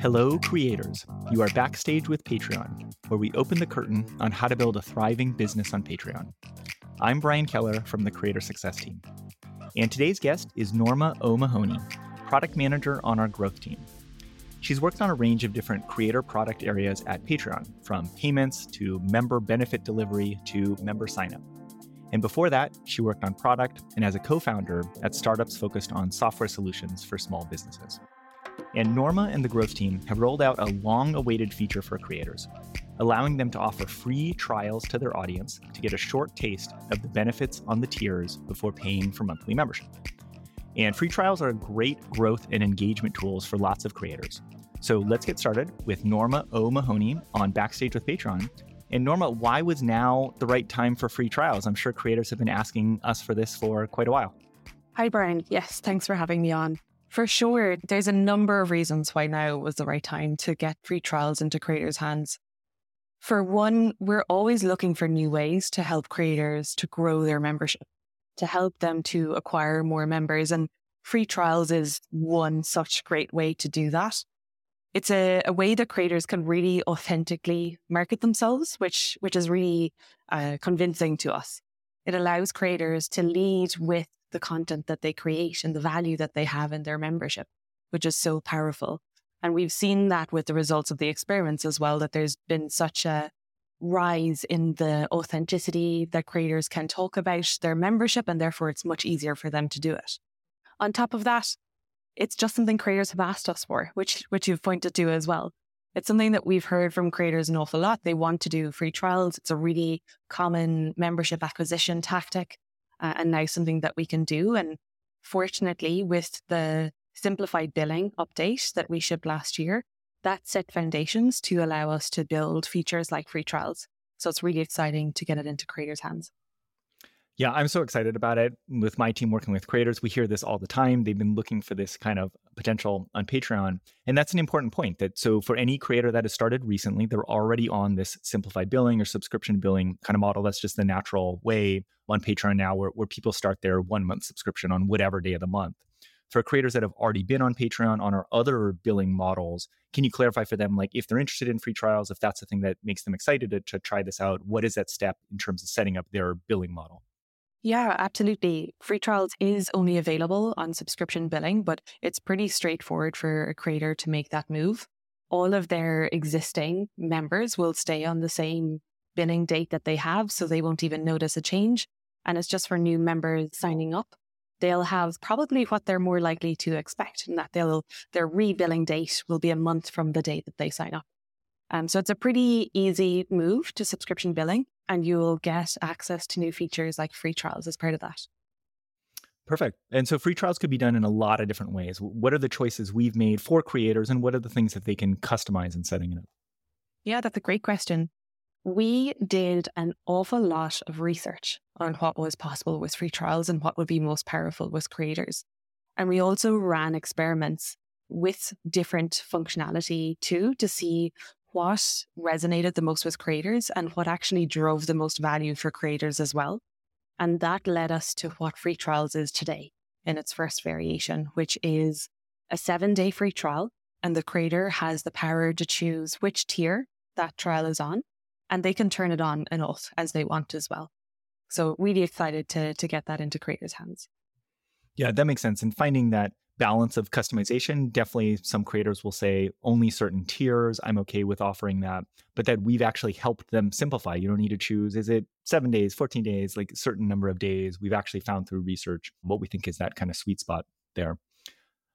Hello, creators. You are backstage with Patreon, where we open the curtain on how to build a thriving business on Patreon. I'm Brian Keller from the Creator Success Team. And today's guest is Norma O'Mahony, product manager on our growth team. She's worked on a range of different creator product areas at Patreon, from payments to member benefit delivery to member signup. And before that, she worked on product and as a co founder at startups focused on software solutions for small businesses. And Norma and the growth team have rolled out a long awaited feature for creators, allowing them to offer free trials to their audience to get a short taste of the benefits on the tiers before paying for monthly membership. And free trials are great growth and engagement tools for lots of creators. So let's get started with Norma O'Mahony on Backstage with Patreon. And Norma, why was now the right time for free trials? I'm sure creators have been asking us for this for quite a while. Hi, Brian. Yes, thanks for having me on. For sure, there's a number of reasons why now was the right time to get free trials into creators' hands. For one, we're always looking for new ways to help creators to grow their membership to help them to acquire more members. And free trials is one such great way to do that. It's a, a way that creators can really authentically market themselves, which, which is really uh, convincing to us. It allows creators to lead with the content that they create and the value that they have in their membership, which is so powerful. And we've seen that with the results of the experiments as well, that there's been such a, rise in the authenticity that creators can talk about their membership, and therefore it's much easier for them to do it. On top of that, it's just something creators have asked us for, which which you've pointed to as well. It's something that we've heard from creators an awful lot. They want to do free trials. It's a really common membership acquisition tactic, uh, and now something that we can do. And fortunately, with the simplified billing update that we shipped last year, that set foundations to allow us to build features like free trials. So it's really exciting to get it into creators' hands. Yeah, I'm so excited about it. With my team working with creators, we hear this all the time. They've been looking for this kind of potential on Patreon. And that's an important point that so for any creator that has started recently, they're already on this simplified billing or subscription billing kind of model. That's just the natural way on Patreon now where, where people start their one month subscription on whatever day of the month for creators that have already been on Patreon on our other billing models, can you clarify for them, like if they're interested in free trials, if that's the thing that makes them excited to, to try this out, what is that step in terms of setting up their billing model? Yeah, absolutely. Free trials is only available on subscription billing, but it's pretty straightforward for a creator to make that move. All of their existing members will stay on the same billing date that they have, so they won't even notice a change. And it's just for new members signing up they'll have probably what they're more likely to expect, and that they'll their rebilling date will be a month from the date that they sign up. Um, so it's a pretty easy move to subscription billing, and you'll get access to new features like free trials as part of that. Perfect. And so free trials could be done in a lot of different ways. What are the choices we've made for creators, and what are the things that they can customize in setting it up? Yeah, that's a great question we did an awful lot of research on what was possible with free trials and what would be most powerful with creators. And we also ran experiments with different functionality too to see what resonated the most with creators and what actually drove the most value for creators as well. And that led us to what free trials is today in its first variation, which is a seven day free trial. And the creator has the power to choose which tier that trial is on and they can turn it on and off as they want as well. So really excited to to get that into creators' hands. Yeah, that makes sense. And finding that balance of customization, definitely some creators will say only certain tiers. I'm okay with offering that, but that we've actually helped them simplify. You don't need to choose is it 7 days, 14 days, like a certain number of days. We've actually found through research what we think is that kind of sweet spot there.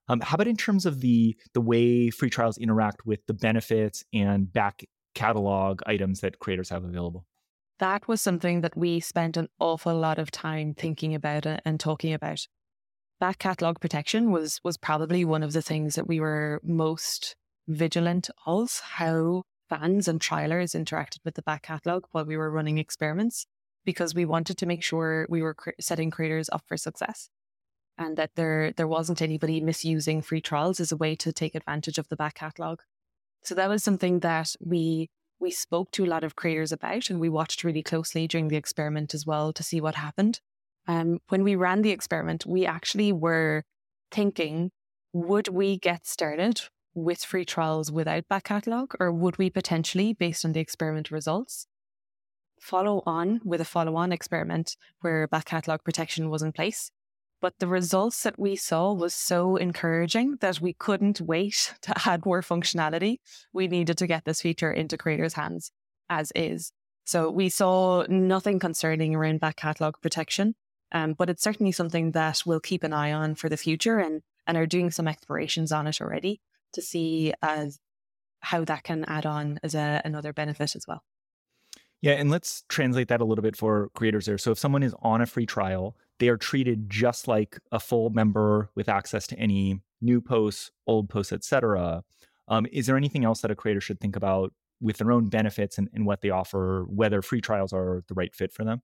Um, how about in terms of the the way free trials interact with the benefits and back catalog items that creators have available? That was something that we spent an awful lot of time thinking about and talking about. Back catalog protection was was probably one of the things that we were most vigilant of how fans and trialers interacted with the back catalog while we were running experiments because we wanted to make sure we were cre- setting creators up for success and that there there wasn't anybody misusing free trials as a way to take advantage of the back catalog. So that was something that we we spoke to a lot of creators about and we watched really closely during the experiment as well to see what happened. Um, when we ran the experiment, we actually were thinking, would we get started with free trials without back catalog, or would we potentially, based on the experiment results, follow on with a follow on experiment where back catalog protection was in place? But the results that we saw was so encouraging that we couldn't wait to add more functionality. We needed to get this feature into creators' hands as is. So we saw nothing concerning around back catalog protection, um, but it's certainly something that we'll keep an eye on for the future and, and are doing some explorations on it already to see as how that can add on as a, another benefit as well. Yeah, and let's translate that a little bit for creators there. So if someone is on a free trial, they are treated just like a full member with access to any new posts, old posts, etc. Um, is there anything else that a creator should think about with their own benefits and, and what they offer, whether free trials are the right fit for them?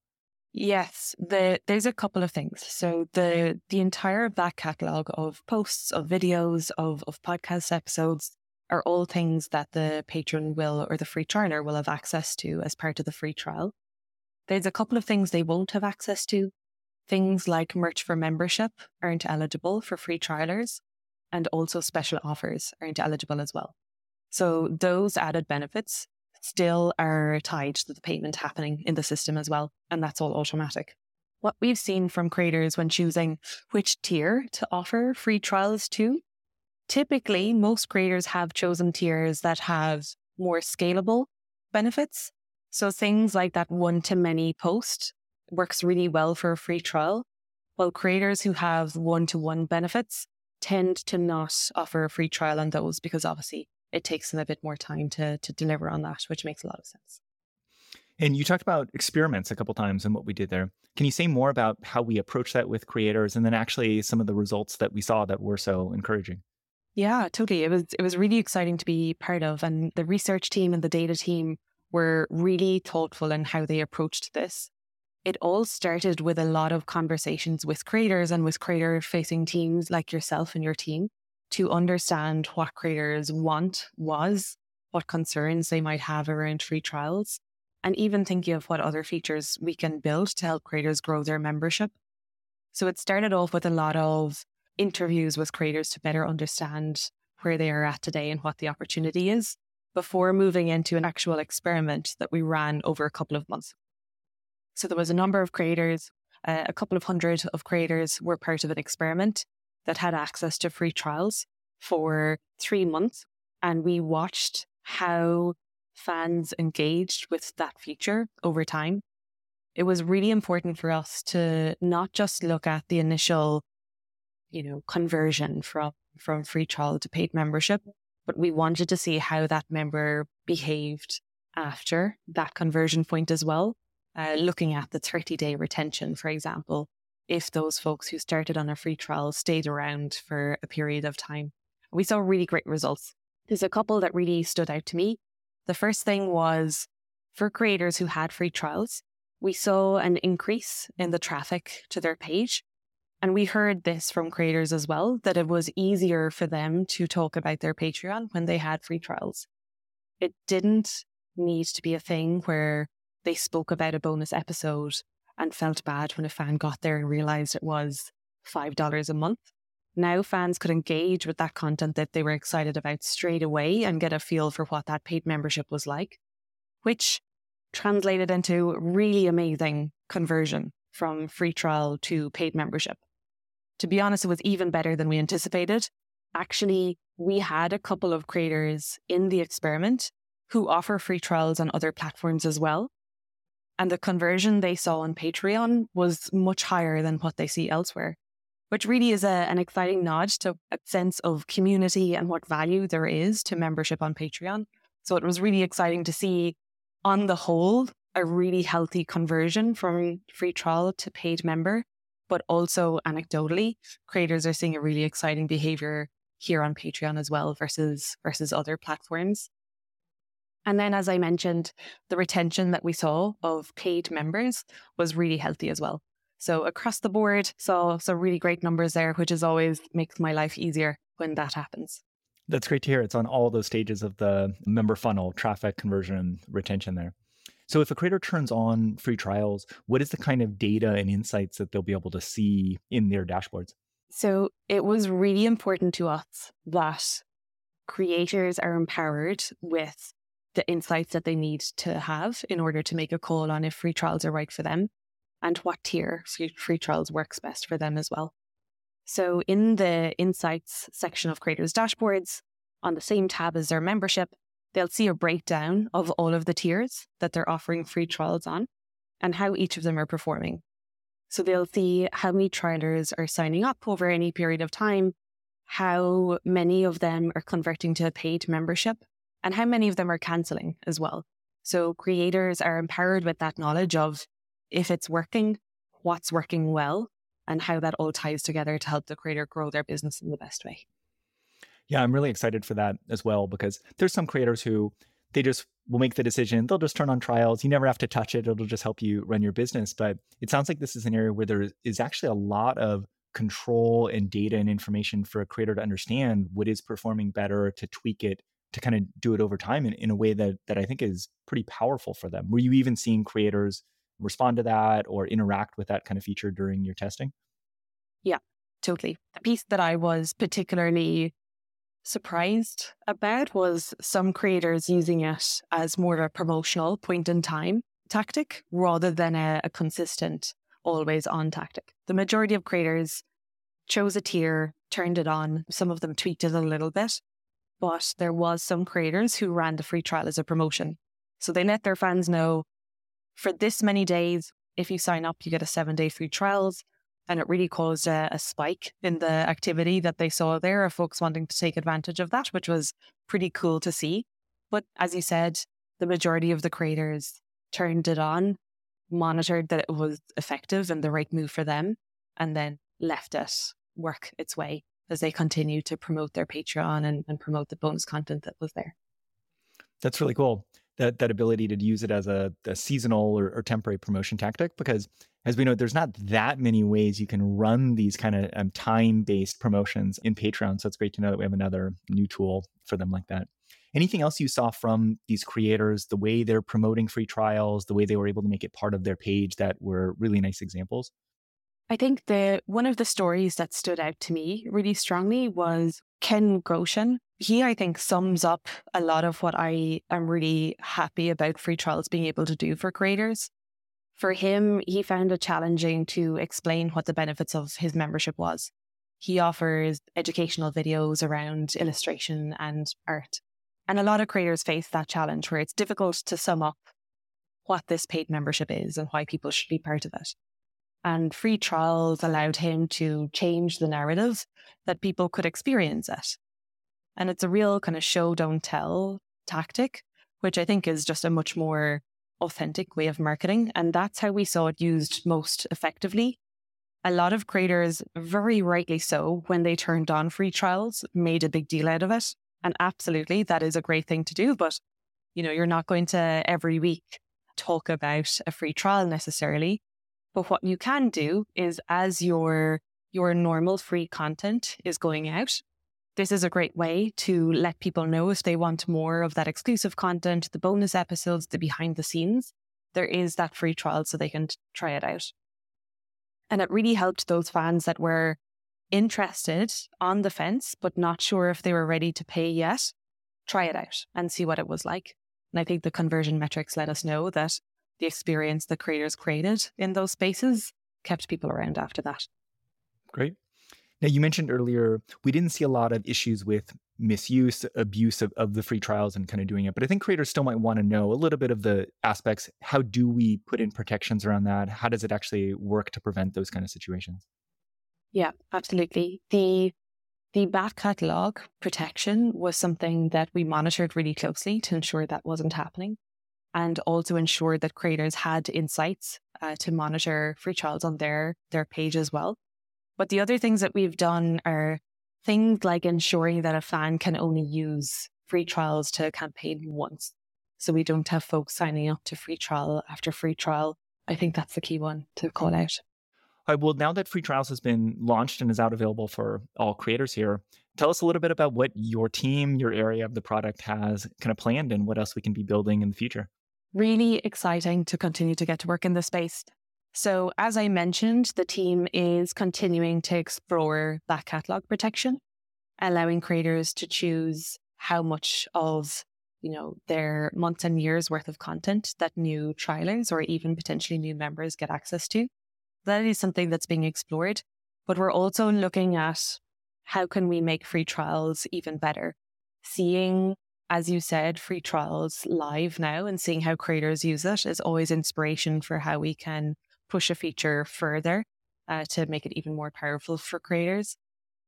Yes, the, there's a couple of things. So the the entire back catalog of posts, of videos, of of podcast episodes are all things that the patron will or the free trialer will have access to as part of the free trial. There's a couple of things they won't have access to. Things like merch for membership aren't eligible for free trialers, and also special offers aren't eligible as well. So those added benefits still are tied to the payment happening in the system as well, and that's all automatic. What we've seen from creators when choosing which tier to offer free trials to Typically, most creators have chosen tiers that have more scalable benefits. So things like that one to many post works really well for a free trial, while creators who have one to one benefits tend to not offer a free trial on those because obviously it takes them a bit more time to, to deliver on that, which makes a lot of sense. And you talked about experiments a couple times and what we did there. Can you say more about how we approach that with creators and then actually some of the results that we saw that were so encouraging? Yeah, totally. It was it was really exciting to be part of and the research team and the data team were really thoughtful in how they approached this. It all started with a lot of conversations with creators and with creator facing teams like yourself and your team to understand what creators want was, what concerns they might have around free trials, and even thinking of what other features we can build to help creators grow their membership. So it started off with a lot of interviews with creators to better understand where they are at today and what the opportunity is before moving into an actual experiment that we ran over a couple of months. So there was a number of creators, uh, a couple of hundred of creators were part of an experiment that had access to free trials for three months. And we watched how fans engaged with that feature over time. It was really important for us to not just look at the initial you know, conversion from from free trial to paid membership, but we wanted to see how that member behaved after that conversion point as well. Uh, looking at the 30 day retention, for example, if those folks who started on a free trial stayed around for a period of time. We saw really great results. There's a couple that really stood out to me. The first thing was for creators who had free trials, we saw an increase in the traffic to their page and we heard this from creators as well that it was easier for them to talk about their Patreon when they had free trials. It didn't need to be a thing where they spoke about a bonus episode and felt bad when a fan got there and realized it was $5 a month. Now fans could engage with that content that they were excited about straight away and get a feel for what that paid membership was like, which translated into really amazing conversion from free trial to paid membership. To be honest, it was even better than we anticipated. Actually, we had a couple of creators in the experiment who offer free trials on other platforms as well. And the conversion they saw on Patreon was much higher than what they see elsewhere, which really is a, an exciting nod to a sense of community and what value there is to membership on Patreon. So it was really exciting to see, on the whole, a really healthy conversion from free trial to paid member but also anecdotally, creators are seeing a really exciting behavior here on Patreon as well versus versus other platforms. And then, as I mentioned, the retention that we saw of paid members was really healthy as well. So across the board, saw some really great numbers there, which is always makes my life easier when that happens. That's great to hear. It's on all those stages of the member funnel, traffic, conversion, retention there. So if a creator turns on free trials, what is the kind of data and insights that they'll be able to see in their dashboards? So it was really important to us that creators are empowered with the insights that they need to have in order to make a call on if free trials are right for them and what tier free trials works best for them as well. So in the insights section of creators dashboards, on the same tab as their membership, they'll see a breakdown of all of the tiers that they're offering free trials on and how each of them are performing. So they'll see how many trialers are signing up over any period of time, how many of them are converting to a paid membership, and how many of them are canceling as well. So creators are empowered with that knowledge of if it's working, what's working well, and how that all ties together to help the creator grow their business in the best way. Yeah, I'm really excited for that as well because there's some creators who they just will make the decision. They'll just turn on trials. You never have to touch it. It'll just help you run your business. But it sounds like this is an area where there is actually a lot of control and data and information for a creator to understand what is performing better, to tweak it, to kind of do it over time in, in a way that that I think is pretty powerful for them. Were you even seeing creators respond to that or interact with that kind of feature during your testing? Yeah, totally. The piece that I was particularly surprised about was some creators using it as more of a promotional point in time tactic rather than a, a consistent always on tactic. The majority of creators chose a tier, turned it on. Some of them tweaked it a little bit, but there was some creators who ran the free trial as a promotion. So they let their fans know for this many days, if you sign up, you get a seven day free trials. And it really caused a, a, spike in the activity that they saw there of folks wanting to take advantage of that, which was pretty cool to see. But as you said, the majority of the creators turned it on, monitored that it was effective and the right move for them, and then left it work its way as they continue to promote their Patreon and, and promote the bonus content that was there. That's really cool. That that ability to use it as a, a seasonal or, or, temporary promotion tactic because as we know there's not that many ways you can run these kind of um, time-based promotions in patreon so it's great to know that we have another new tool for them like that. Anything else you saw from these creators the way they're promoting free trials the way they were able to make it part of their page that were really nice examples I think the one of the stories that stood out to me really strongly was Ken Goshen. He, I think, sums up a lot of what I am really happy about free trials being able to do for creators. For him, he found it challenging to explain what the benefits of his membership was. He offers educational videos around illustration and art. And a lot of creators face that challenge where it's difficult to sum up what this paid membership is and why people should be part of it. And free trials allowed him to change the narrative that people could experience it. And it's a real kind of show, don't tell tactic, which I think is just a much more authentic way of marketing. And that's how we saw it used most effectively. A lot of creators, very rightly so, when they turned on free trials, made a big deal out of it. And absolutely, that is a great thing to do. But, you know, you're not going to every week talk about a free trial necessarily. But what you can do is as your your normal free content is going out, this is a great way to let people know if they want more of that exclusive content, the bonus episodes, the behind the scenes. There is that free trial so they can try it out. And it really helped those fans that were interested on the fence, but not sure if they were ready to pay yet, try it out and see what it was like. And I think the conversion metrics let us know that the experience the creators created in those spaces kept people around after that. Great. Now, you mentioned earlier we didn't see a lot of issues with misuse, abuse of, of the free trials and kind of doing it. But I think creators still might want to know a little bit of the aspects. How do we put in protections around that? How does it actually work to prevent those kind of situations? Yeah, absolutely. The the back catalog protection was something that we monitored really closely to ensure that wasn't happening and also ensure that creators had insights uh, to monitor free trials on their their page as well. But the other things that we've done are things like ensuring that a fan can only use free trials to campaign once. So we don't have folks signing up to free trial after free trial. I think that's the key one to call out. All right, well, now that free trials has been launched and is out available for all creators here, tell us a little bit about what your team, your area of the product has kind of planned and what else we can be building in the future really exciting to continue to get to work in this space. So, as I mentioned, the team is continuing to explore back catalog protection, allowing creators to choose how much of you know their months and years worth of content that new trialers or even potentially new members get access to. That is something that's being explored, but we're also looking at how can we make free trials even better? Seeing, as you said, free trials live now and seeing how creators use it is always inspiration for how we can push a feature further uh, to make it even more powerful for creators,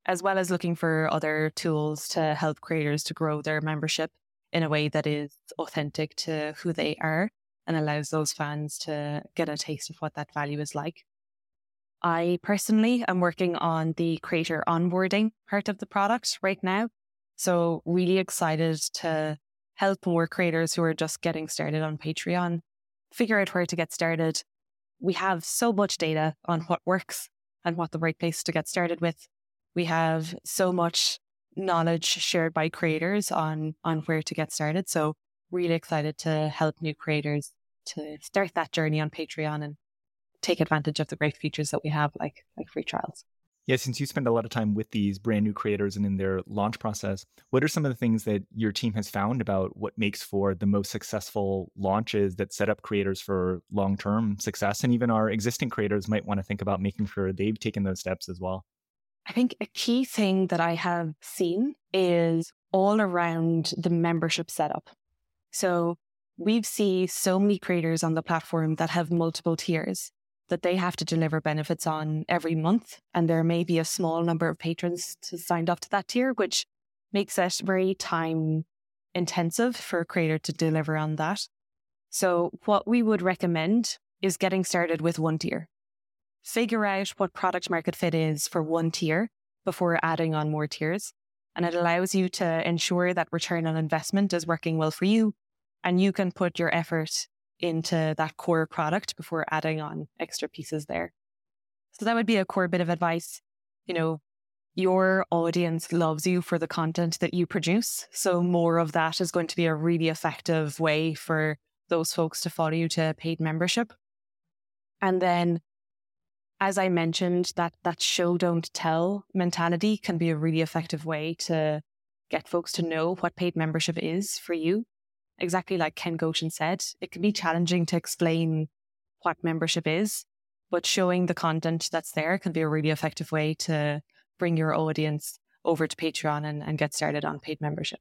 as well as looking for other tools to help creators to grow their membership in a way that is authentic to who they are and allows those fans to get a taste of what that value is like. I personally am working on the creator onboarding part of the product right now. So, really excited to help more creators who are just getting started on Patreon figure out where to get started. We have so much data on what works and what the right place to get started with. We have so much knowledge shared by creators on on where to get started. So, really excited to help new creators to start that journey on Patreon and take advantage of the great features that we have, like like free trials. Yeah, since you spend a lot of time with these brand new creators and in their launch process, what are some of the things that your team has found about what makes for the most successful launches that set up creators for long term success? And even our existing creators might want to think about making sure they've taken those steps as well. I think a key thing that I have seen is all around the membership setup. So we've seen so many creators on the platform that have multiple tiers that they have to deliver benefits on every month. And there may be a small number of patrons to signed up to that tier, which makes it very time intensive for a creator to deliver on that. So what we would recommend is getting started with one tier. Figure out what product market fit is for one tier before adding on more tiers. And it allows you to ensure that return on investment is working well for you and you can put your effort into that core product before adding on extra pieces there. So that would be a core bit of advice. You mm-hmm. know, your audience loves you for the content that you produce. So more of that is going to be a really effective way for those folks to follow you to paid membership. And then as I mentioned, that that show don't tell mentality can be a really effective way to get folks to know what paid membership is for you exactly like Ken Goshen said, it can be challenging to explain what membership is, but showing the content that's there can be a really effective way to bring your audience over to Patreon and, and get started on paid membership.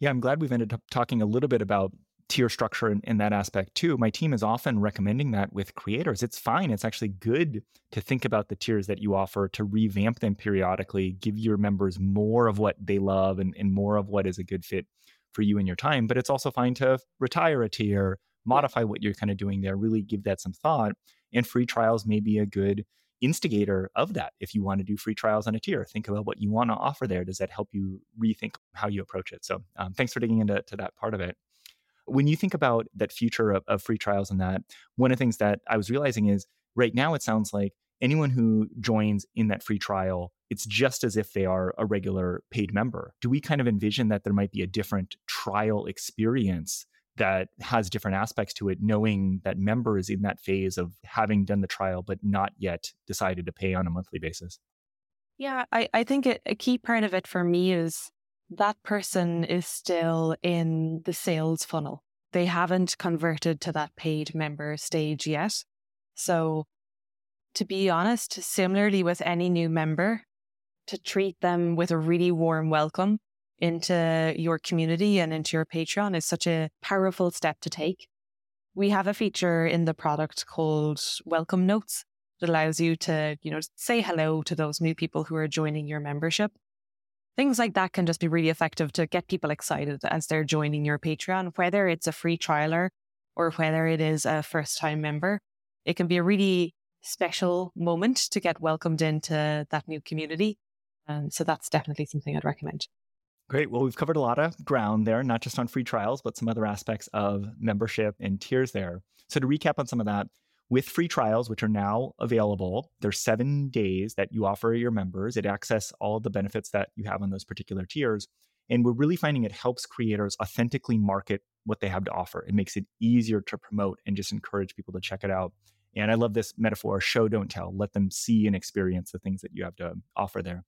Yeah, I'm glad we've ended up talking a little bit about tier structure in, in, that aspect too. My team is often recommending that with creators. It's fine. It's actually good to think about the tiers that you offer, to revamp them periodically, give your members more of what they love and, and more of what is a good fit for you and your time. But it's also fine to retire a tier, modify what you're kind of doing there, really give that some thought. And free trials may be a good instigator of that. If you want to do free trials on a tier, think about what you want to offer there. Does that help you rethink how you approach it? So um, thanks for digging into that part of it. When you think about that future of, of free trials and that, one of the things that I was realizing is right now it sounds like anyone who joins in that free trial, it's just as if they are a regular paid member. Do we kind of envision that there might be a different trial experience that has different aspects to it, knowing that member is in that phase of having done the trial but not yet decided to pay on a monthly basis? Yeah, I, I think it, a key part of it for me is that person is still in the sales funnel. They haven't converted to that paid member stage yet. So to be honest, similarly with any new member, to treat them with a really warm welcome into your community and into your Patreon is such a powerful step to take. We have a feature in the product called Welcome Notes that allows you to, you know, say hello to those new people who are joining your membership. Things like that can just be really effective to get people excited as they're joining your Patreon, whether it's a free trialer or whether it is a first time member. It can be a really special moment to get welcomed into that new community. Um, so that's definitely something I'd recommend. Great. Well, we've covered a lot of ground there, not just on free trials, but some other aspects of membership and tiers there. So to recap on some of that, with free trials, which are now available, there's seven days that you offer your members. It access all the benefits that you have on those particular tiers. And we're really finding it helps creators authentically market what they have to offer. It makes it easier to promote and just encourage people to check it out. And I love this metaphor show, don't tell. Let them see and experience the things that you have to offer there.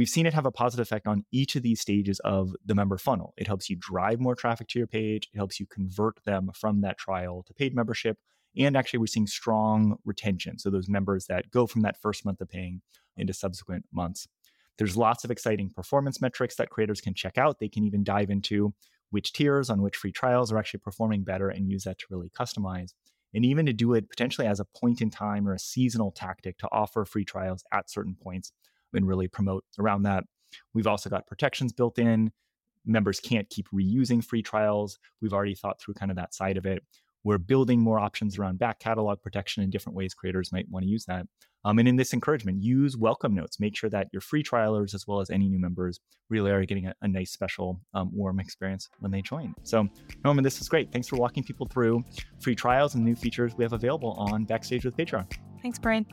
We've seen it have a positive effect on each of these stages of the member funnel. It helps you drive more traffic to your page, it helps you convert them from that trial to paid membership. And actually, we're seeing strong retention. So, those members that go from that first month of paying into subsequent months. There's lots of exciting performance metrics that creators can check out. They can even dive into which tiers on which free trials are actually performing better and use that to really customize and even to do it potentially as a point in time or a seasonal tactic to offer free trials at certain points and really promote around that. We've also got protections built in. Members can't keep reusing free trials. We've already thought through kind of that side of it. We're building more options around back catalog protection in different ways creators might want to use that. Um, and in this encouragement, use welcome notes. Make sure that your free trialers, as well as any new members, really are getting a, a nice, special, um, warm experience when they join. So, Norma, this is great. Thanks for walking people through free trials and new features we have available on Backstage with Patreon. Thanks, Brian.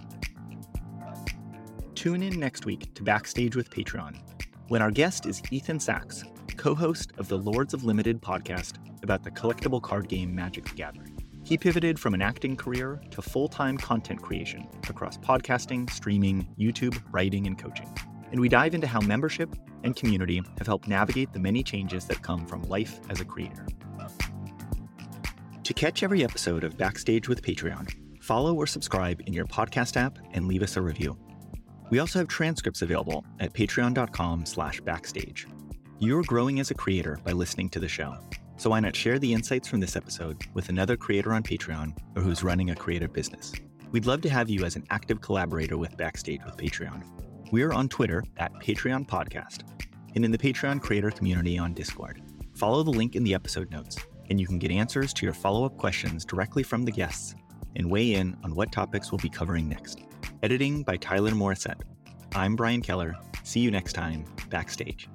Tune in next week to Backstage with Patreon when our guest is Ethan Saks, co host of the Lords of Limited podcast about the collectible card game Magic the Gathering. He pivoted from an acting career to full time content creation across podcasting, streaming, YouTube, writing, and coaching. And we dive into how membership and community have helped navigate the many changes that come from life as a creator. To catch every episode of Backstage with Patreon, follow or subscribe in your podcast app and leave us a review. We also have transcripts available at patreon.com slash backstage. You're growing as a creator by listening to the show. So why not share the insights from this episode with another creator on Patreon or who's running a creative business? We'd love to have you as an active collaborator with Backstage with Patreon. We're on Twitter at Patreon Podcast and in the Patreon creator community on Discord. Follow the link in the episode notes, and you can get answers to your follow up questions directly from the guests and weigh in on what topics we'll be covering next. Editing by Tyler Morissette. I'm Brian Keller. See you next time, Backstage.